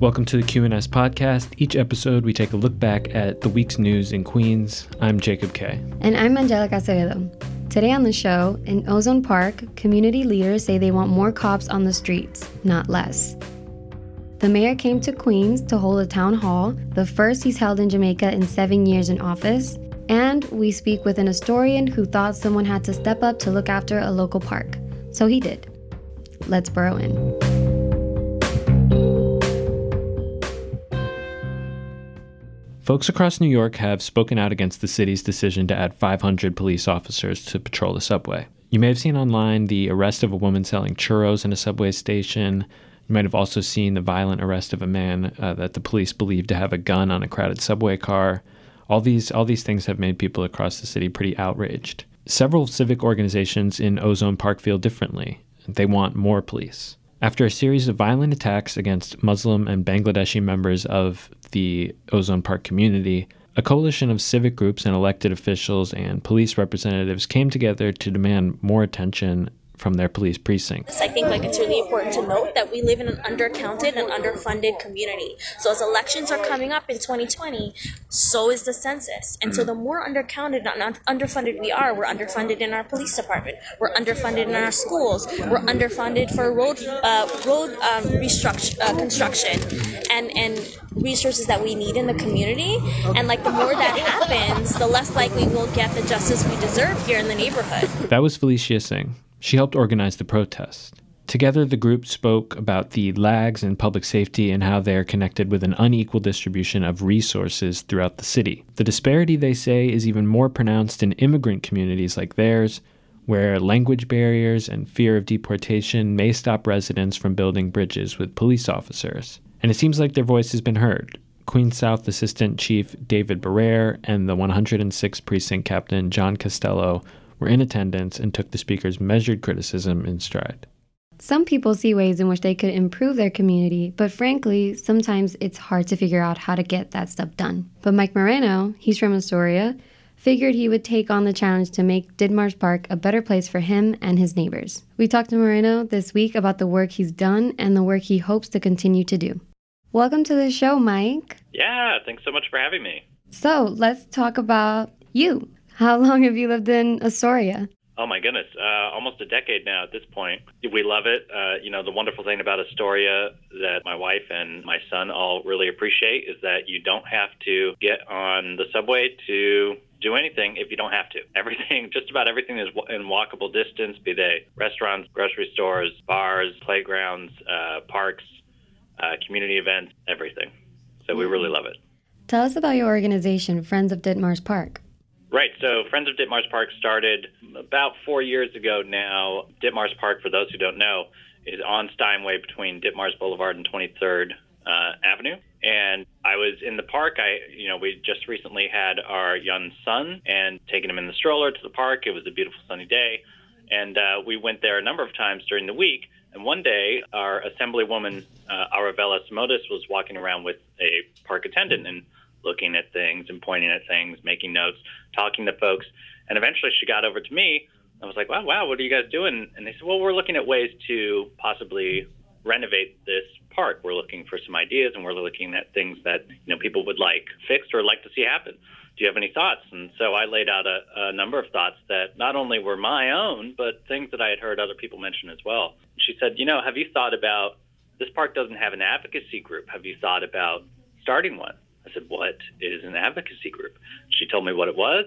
Welcome to the QNS podcast. Each episode, we take a look back at the week's news in Queens. I'm Jacob Kaye. And I'm Angelica Acevedo. Today on the show, in Ozone Park, community leaders say they want more cops on the streets, not less. The mayor came to Queens to hold a town hall, the first he's held in Jamaica in seven years in office. And we speak with an historian who thought someone had to step up to look after a local park. So he did. Let's burrow in. Folks across New York have spoken out against the city's decision to add 500 police officers to patrol the subway. You may have seen online the arrest of a woman selling churros in a subway station. You might have also seen the violent arrest of a man uh, that the police believed to have a gun on a crowded subway car. All these all these things have made people across the city pretty outraged. Several civic organizations in Ozone Park feel differently. They want more police. After a series of violent attacks against Muslim and Bangladeshi members of the Ozone Park community, a coalition of civic groups and elected officials and police representatives came together to demand more attention from their police precincts. I think like it's really important to note that we live in an undercounted and underfunded community. So as elections are coming up in 2020, so is the census. And so the more undercounted and underfunded we are, we're underfunded in our police department, we're underfunded in our schools, we're underfunded for road uh, road um, restructure, uh, construction, and and resources that we need in the community. And like the more that happens, the less likely we'll get the justice we deserve here in the neighborhood. That was Felicia Singh. She helped organize the protest. Together, the group spoke about the lags in public safety and how they are connected with an unequal distribution of resources throughout the city. The disparity, they say, is even more pronounced in immigrant communities like theirs, where language barriers and fear of deportation may stop residents from building bridges with police officers. And it seems like their voice has been heard. Queen South Assistant Chief David Barrere and the 106 Precinct Captain John Costello were in attendance and took the speaker's measured criticism in stride. Some people see ways in which they could improve their community, but frankly, sometimes it's hard to figure out how to get that stuff done. But Mike Moreno, he's from Astoria, figured he would take on the challenge to make Ditmars Park a better place for him and his neighbors. We talked to Moreno this week about the work he's done and the work he hopes to continue to do. Welcome to the show, Mike. Yeah, thanks so much for having me. So let's talk about you. How long have you lived in Astoria? Oh my goodness, uh, almost a decade now at this point. We love it. Uh, you know, the wonderful thing about Astoria that my wife and my son all really appreciate is that you don't have to get on the subway to do anything if you don't have to. Everything, just about everything is in walkable distance, be they restaurants, grocery stores, bars, playgrounds, uh, parks, uh, community events, everything. So we really love it. Tell us about your organization, Friends of Ditmars Park. Right. So Friends of Ditmars Park started about four years ago now. Ditmars Park, for those who don't know, is on Steinway between Ditmars Boulevard and 23rd uh, Avenue. And I was in the park. I, you know, we just recently had our young son and taken him in the stroller to the park. It was a beautiful sunny day. And uh, we went there a number of times during the week. And one day, our assemblywoman, uh, Aravella Simotas, was walking around with a park attendant. And looking at things and pointing at things, making notes, talking to folks. And eventually she got over to me. I was like, wow, wow, what are you guys doing? And they said, well, we're looking at ways to possibly renovate this park. We're looking for some ideas and we're looking at things that, you know, people would like fixed or like to see happen. Do you have any thoughts? And so I laid out a, a number of thoughts that not only were my own, but things that I had heard other people mention as well. She said, you know, have you thought about this park doesn't have an advocacy group. Have you thought about starting one? I said, What is an advocacy group? She told me what it was.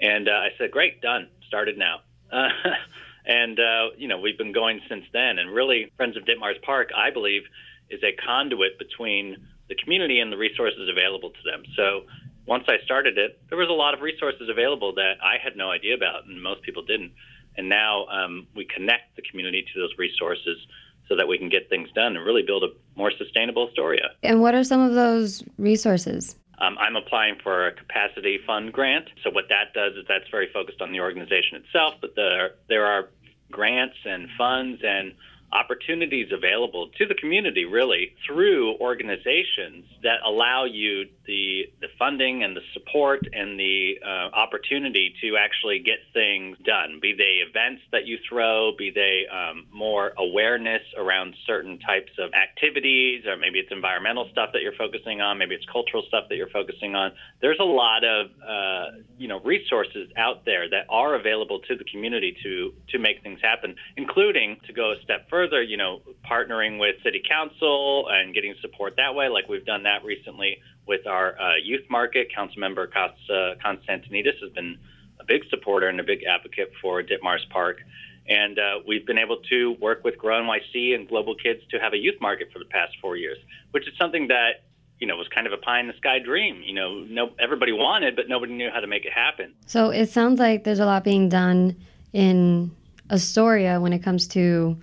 And uh, I said, Great, done. Started now. Uh, and, uh, you know, we've been going since then. And really, Friends of Ditmars Park, I believe, is a conduit between the community and the resources available to them. So once I started it, there was a lot of resources available that I had no idea about, and most people didn't. And now um, we connect the community to those resources so that we can get things done and really build a more sustainable Astoria. And what are some of those resources? Um, I'm applying for a capacity fund grant. So what that does is that's very focused on the organization itself, but there there are grants and funds and opportunities available to the community really through organizations that allow you the the funding and the support and the uh, opportunity to actually get things done. Be they events that you throw, be they um, more awareness around certain types of activities, or maybe it's environmental stuff that you're focusing on, maybe it's cultural stuff that you're focusing on. There's a lot of uh, you know resources out there that are available to the community to to make things happen, including to go a step further. Further, you know, partnering with city council and getting support that way, like we've done that recently with our uh, youth market. Councilmember Costa Constantinides has been a big supporter and a big advocate for Ditmars Park. And uh, we've been able to work with Grow NYC and Global Kids to have a youth market for the past four years, which is something that you know was kind of a pie in the sky dream. You know, no everybody wanted, but nobody knew how to make it happen. So it sounds like there's a lot being done in Astoria when it comes to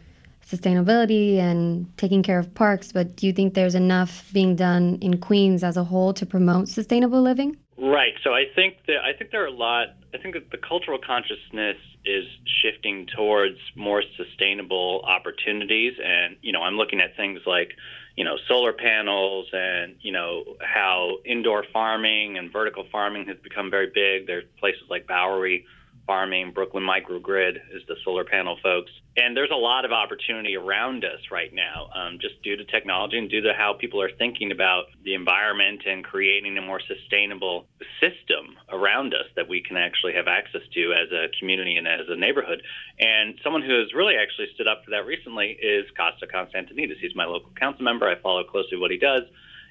sustainability and taking care of parks, but do you think there's enough being done in Queens as a whole to promote sustainable living? Right. So I think that I think there are a lot. I think that the cultural consciousness is shifting towards more sustainable opportunities, and you know, I'm looking at things like you know solar panels and you know how indoor farming and vertical farming has become very big. There's places like Bowery farming, Brooklyn Microgrid is the solar panel folks. And there's a lot of opportunity around us right now, um, just due to technology and due to how people are thinking about the environment and creating a more sustainable system around us that we can actually have access to as a community and as a neighborhood. And someone who has really actually stood up for that recently is Costa Constantinides. He's my local council member. I follow closely what he does.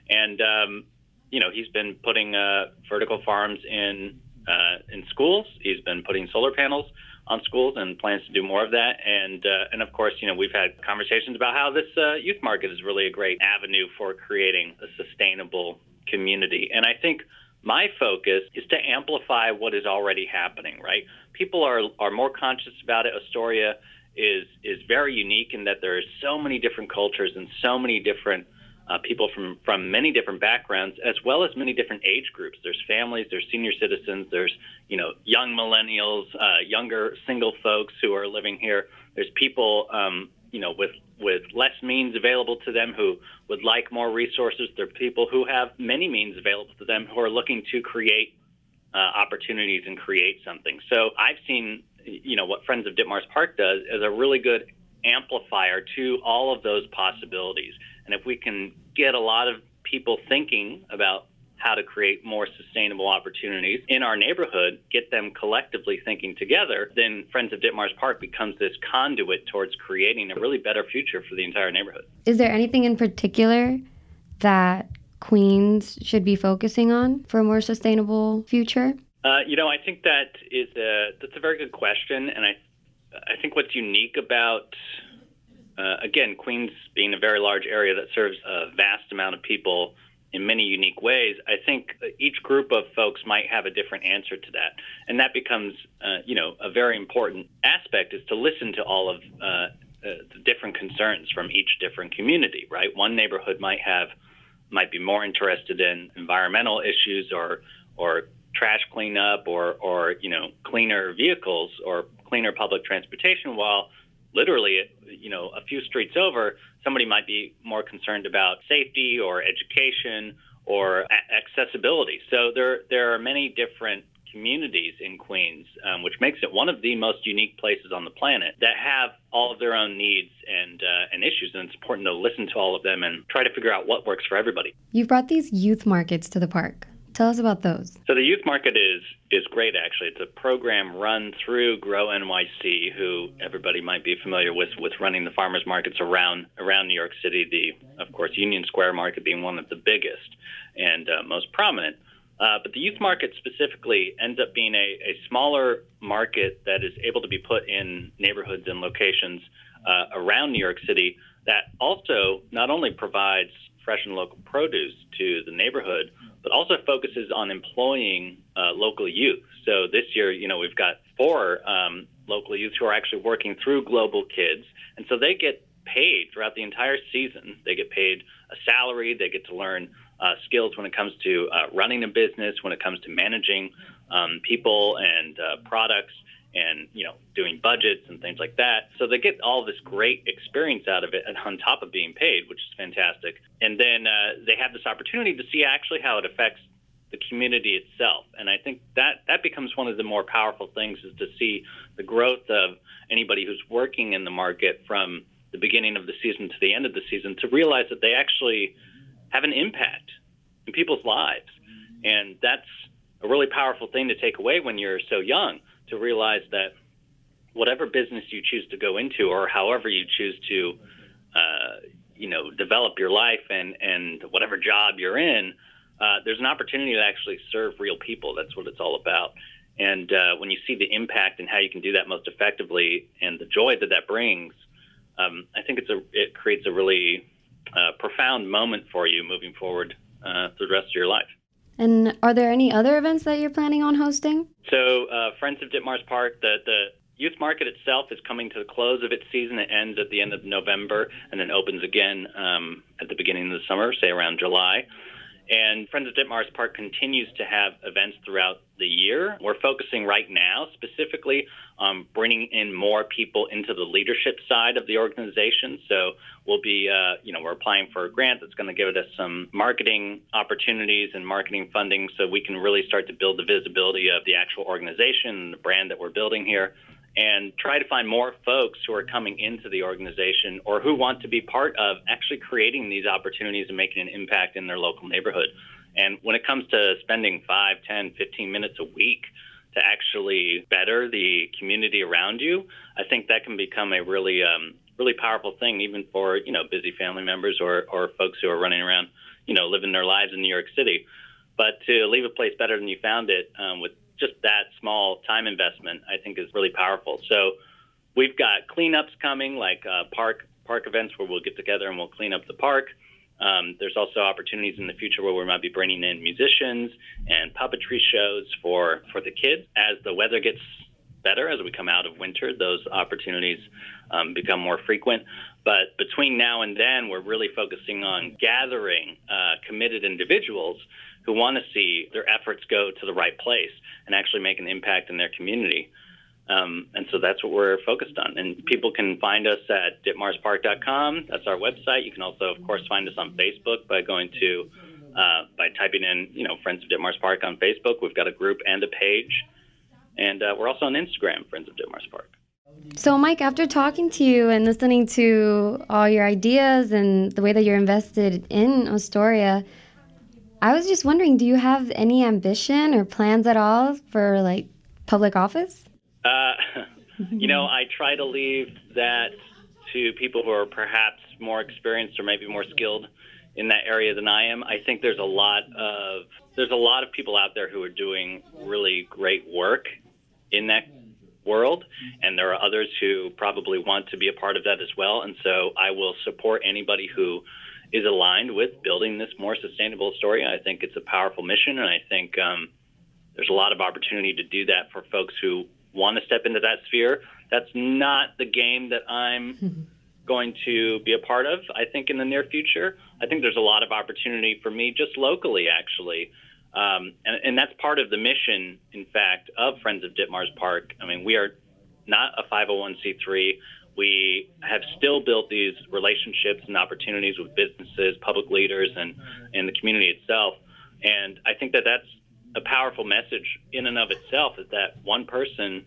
And, um, you know, he's been putting uh, vertical farms in uh, in schools. He's been putting solar panels on schools and plans to do more of that. And uh, and of course, you know, we've had conversations about how this uh, youth market is really a great avenue for creating a sustainable community. And I think my focus is to amplify what is already happening. Right? People are are more conscious about it. Astoria is is very unique in that there are so many different cultures and so many different uh, people from from many different backgrounds, as well as many different age groups. There's families, there's senior citizens, there's you know young millennials, uh, younger single folks who are living here. There's people um, you know with with less means available to them who would like more resources. There are people who have many means available to them who are looking to create uh, opportunities and create something. So I've seen you know what Friends of Ditmars Park does as a really good amplifier to all of those possibilities. And if we can get a lot of people thinking about how to create more sustainable opportunities in our neighborhood, get them collectively thinking together, then Friends of Ditmars Park becomes this conduit towards creating a really better future for the entire neighborhood. Is there anything in particular that Queens should be focusing on for a more sustainable future? Uh, you know, I think that is a that's a very good question, and I I think what's unique about uh, again, Queens being a very large area that serves a vast amount of people in many unique ways, I think each group of folks might have a different answer to that, and that becomes, uh, you know, a very important aspect is to listen to all of uh, uh, the different concerns from each different community. Right, one neighborhood might have might be more interested in environmental issues or or trash cleanup or or you know cleaner vehicles or cleaner public transportation, while literally, you know, a few streets over, somebody might be more concerned about safety or education or a- accessibility. So there, there are many different communities in Queens, um, which makes it one of the most unique places on the planet that have all of their own needs and uh, and issues, and it's important to listen to all of them and try to figure out what works for everybody. You've brought these youth markets to the park. Tell us about those. So the youth market is is great actually. It's a program run through Grow NYC, who everybody might be familiar with with running the farmers markets around around New York City. The of course Union Square market being one of the biggest and uh, most prominent. Uh, but the youth market specifically ends up being a, a smaller market that is able to be put in neighborhoods and locations uh, around New York City that also not only provides fresh and local produce to the neighborhood, but also focuses on employing uh, local youth. So this year, you know, we've got four um, local youth who are actually working through Global Kids, and so they get paid throughout the entire season. They get paid a salary. They get to learn uh, skills when it comes to uh, running a business, when it comes to managing um, people and uh, products. And you know doing budgets and things like that. So they get all this great experience out of it, and on top of being paid, which is fantastic. And then uh, they have this opportunity to see actually how it affects the community itself. And I think that that becomes one of the more powerful things is to see the growth of anybody who's working in the market from the beginning of the season to the end of the season to realize that they actually have an impact in people's lives. And that's a really powerful thing to take away when you're so young to realize that whatever business you choose to go into or however you choose to uh, you know develop your life and and whatever job you're in uh, there's an opportunity to actually serve real people. That's what it's all about. And uh, when you see the impact and how you can do that most effectively and the joy that that brings um, I think it's a it creates a really uh, profound moment for you moving forward uh, through the rest of your life and are there any other events that you're planning on hosting? So, uh, Friends of Ditmars Park, the, the youth market itself is coming to the close of its season. It ends at the end of November and then opens again um, at the beginning of the summer, say around July. And Friends of Ditmars Park continues to have events throughout the year. We're focusing right now specifically on bringing in more people into the leadership side of the organization. So we'll be, uh, you know, we're applying for a grant that's going to give us some marketing opportunities and marketing funding so we can really start to build the visibility of the actual organization and the brand that we're building here and try to find more folks who are coming into the organization or who want to be part of actually creating these opportunities and making an impact in their local neighborhood. And when it comes to spending 5, 10, 15 minutes a week to actually better the community around you, I think that can become a really um, really powerful thing even for, you know, busy family members or or folks who are running around, you know, living their lives in New York City. But to leave a place better than you found it um, with just that small time investment, I think, is really powerful. So we've got cleanups coming, like uh, park park events where we'll get together and we'll clean up the park. Um, there's also opportunities in the future where we might be bringing in musicians and puppetry shows for for the kids. As the weather gets better, as we come out of winter, those opportunities um, become more frequent. But between now and then, we're really focusing on gathering uh, committed individuals who want to see their efforts go to the right place and actually make an impact in their community. Um, and so that's what we're focused on. And people can find us at ditmarspark.com. That's our website. You can also, of course, find us on Facebook by going to uh, by typing in, you know, Friends of Ditmars Park on Facebook. We've got a group and a page, and uh, we're also on Instagram, Friends of Ditmars Park. So, Mike, after talking to you and listening to all your ideas and the way that you're invested in Astoria, I was just wondering, do you have any ambition or plans at all for like public office? Uh, you know, I try to leave that to people who are perhaps more experienced or maybe more skilled in that area than I am. I think there's a lot of there's a lot of people out there who are doing really great work in that world and there are others who probably want to be a part of that as well and so I will support anybody who is aligned with building this more sustainable story. I think it's a powerful mission, and I think um, there's a lot of opportunity to do that for folks who want to step into that sphere. That's not the game that I'm going to be a part of. I think in the near future, I think there's a lot of opportunity for me just locally, actually. Um, and, and that's part of the mission, in fact, of Friends of Ditmars Park. I mean, we are not a 501c3 we have still built these relationships and opportunities with businesses, public leaders, and, and the community itself. And I think that that's a powerful message in and of itself is that one person,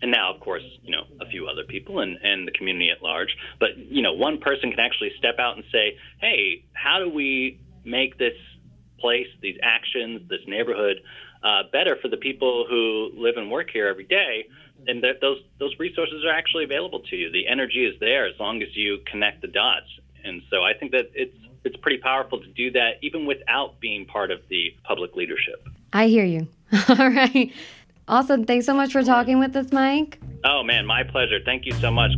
and now, of course, you know, a few other people and, and the community at large, but, you know, one person can actually step out and say, hey, how do we make this place, these actions, this neighborhood uh, better for the people who live and work here every day? and that those those resources are actually available to you. The energy is there as long as you connect the dots. And so I think that it's it's pretty powerful to do that even without being part of the public leadership. I hear you. All right. Awesome. Thanks so much for talking with us, Mike. Oh man, my pleasure. Thank you so much.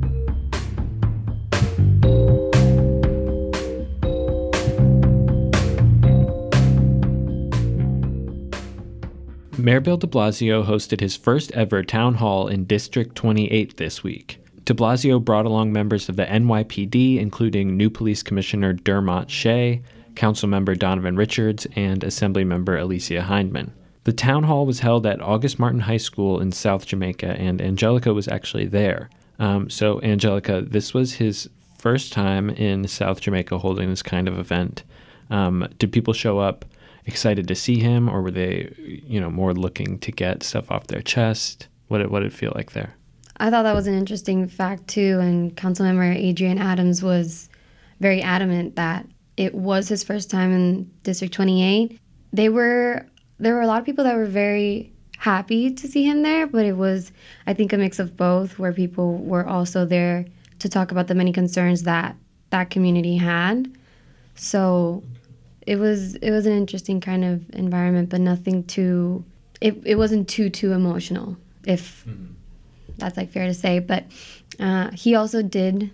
Mayor Bill de Blasio hosted his first ever town hall in District 28 this week. De Blasio brought along members of the NYPD, including new police commissioner Dermot Shea, council member Donovan Richards, and assembly member Alicia Hyndman. The town hall was held at August Martin High School in South Jamaica, and Angelica was actually there. Um, so, Angelica, this was his first time in South Jamaica holding this kind of event. Um, did people show up excited to see him, or were they, you know, more looking to get stuff off their chest? What did, what did it feel like there? I thought that was an interesting fact too, and Councilmember Adrienne Adams was very adamant that it was his first time in District 28. They were there were a lot of people that were very happy to see him there, but it was I think a mix of both, where people were also there to talk about the many concerns that that community had. So it was it was an interesting kind of environment, but nothing too. It it wasn't too too emotional, if mm-hmm. that's like fair to say. But uh, he also did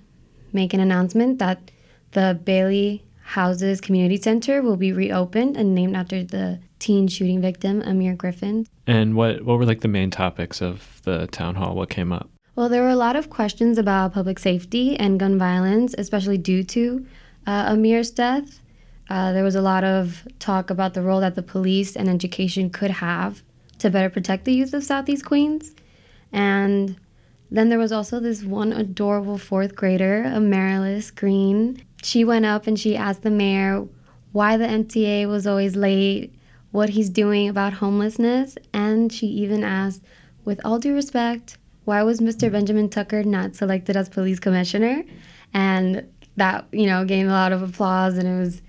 make an announcement that the Bailey Houses Community Center will be reopened and named after the teen shooting victim Amir Griffin. And what what were like the main topics of the town hall? What came up? Well, there were a lot of questions about public safety and gun violence, especially due to uh, Amir's death. Uh, there was a lot of talk about the role that the police and education could have to better protect the youth of Southeast Queens. And then there was also this one adorable fourth grader, Amaryllis Green. She went up and she asked the mayor why the MTA was always late, what he's doing about homelessness, and she even asked, with all due respect, why was Mr. Benjamin Tucker not selected as police commissioner? And that, you know, gained a lot of applause and it was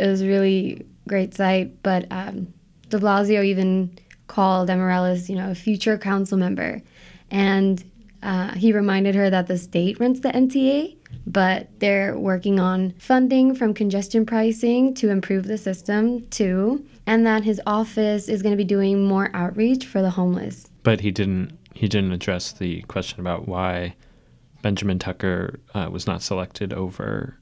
it was really great sight. But um, De Blasio even called Amaryllis, you know, a future council member, and uh, he reminded her that the state runs the MTA, but they're working on funding from congestion pricing to improve the system too, and that his office is going to be doing more outreach for the homeless. But he didn't. He didn't address the question about why Benjamin Tucker uh, was not selected over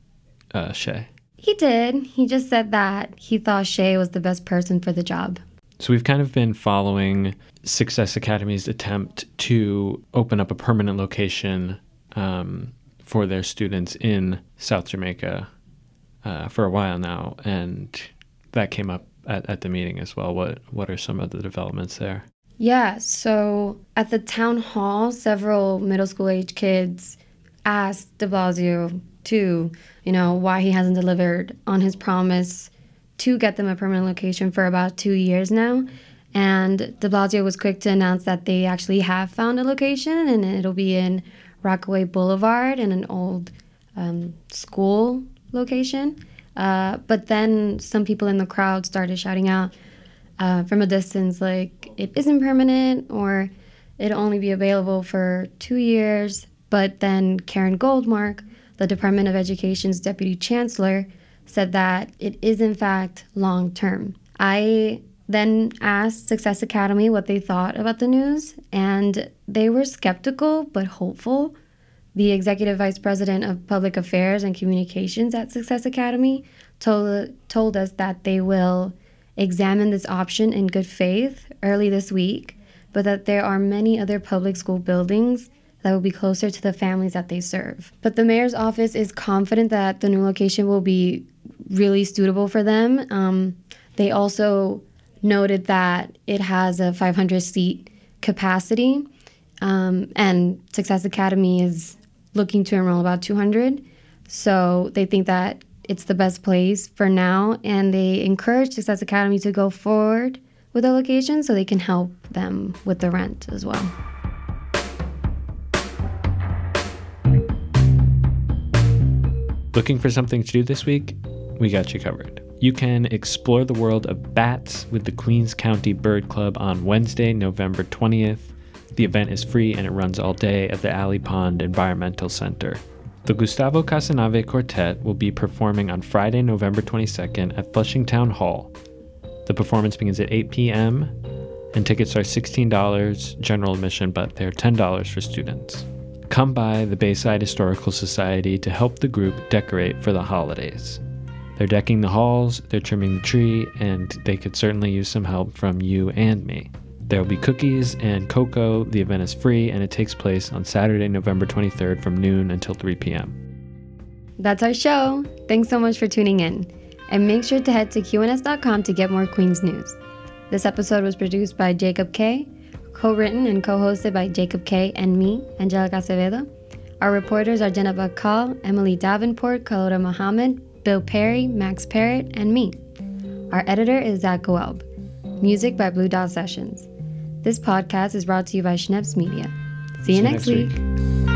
uh, Shea. He did. He just said that he thought Shea was the best person for the job. So we've kind of been following Success Academy's attempt to open up a permanent location um, for their students in South Jamaica uh, for a while now, and that came up at, at the meeting as well. What what are some of the developments there? Yeah, so at the town hall, several middle school age kids asked De Blasio to, you know, why he hasn't delivered on his promise to get them a permanent location for about two years now. And de Blasio was quick to announce that they actually have found a location and it'll be in Rockaway Boulevard in an old um, school location. Uh, but then some people in the crowd started shouting out uh, from a distance, like, it isn't permanent or it'll only be available for two years. But then Karin Goldmark, the Department of Education's deputy chancellor, said that it is in fact long term. I then asked Success Academy what they thought about the news, and they were skeptical but hopeful. The executive vice president of public affairs and communications at Success Academy told, told us that they will examine this option in good faith early this week, but that there are many other public school buildings that will be closer to the families that they serve. But the mayor's office is confident that the new location will be really suitable for them. Um, they also noted that it has a 500 seat capacity, um, and Success Academy is looking to enroll about 200. So they think that it's the best place for now, and they encourage Success Academy to go forward with the location so they can help them with the rent as well. Looking for something to do this week? We got you covered. You can explore the world of bats with the Queens County Bird Club on Wednesday, November 20th. The event is free and it runs all day at the Alley Pond Environmental Center. The Gustavo Casenave Quartet will be performing on Friday, November 22nd at Flushing Town Hall. The performance begins at 8 p.m. and tickets are $16 general admission, but they're $10 for students come by the Bayside Historical Society to help the group decorate for the holidays. They're decking the halls, they're trimming the tree, and they could certainly use some help from you and me. There will be cookies and cocoa. The event is free and it takes place on Saturday, November 23rd from noon until 3 p.m. That's our show. Thanks so much for tuning in. And make sure to head to QNS.com to get more Queens news. This episode was produced by Jacob Kaye, co written and co hosted by Jacob Kaye and me, Angelica Acevedo. Our reporters are Jenna Bagcal, Emily Davenport, Carlotta Mohamed, Bill Parry, Max Parrott, and me. Our editor is Zach Gewelb. Music by Blue Dot Sessions. This podcast is brought to you by Schneps Media. See you See you next, next week. week.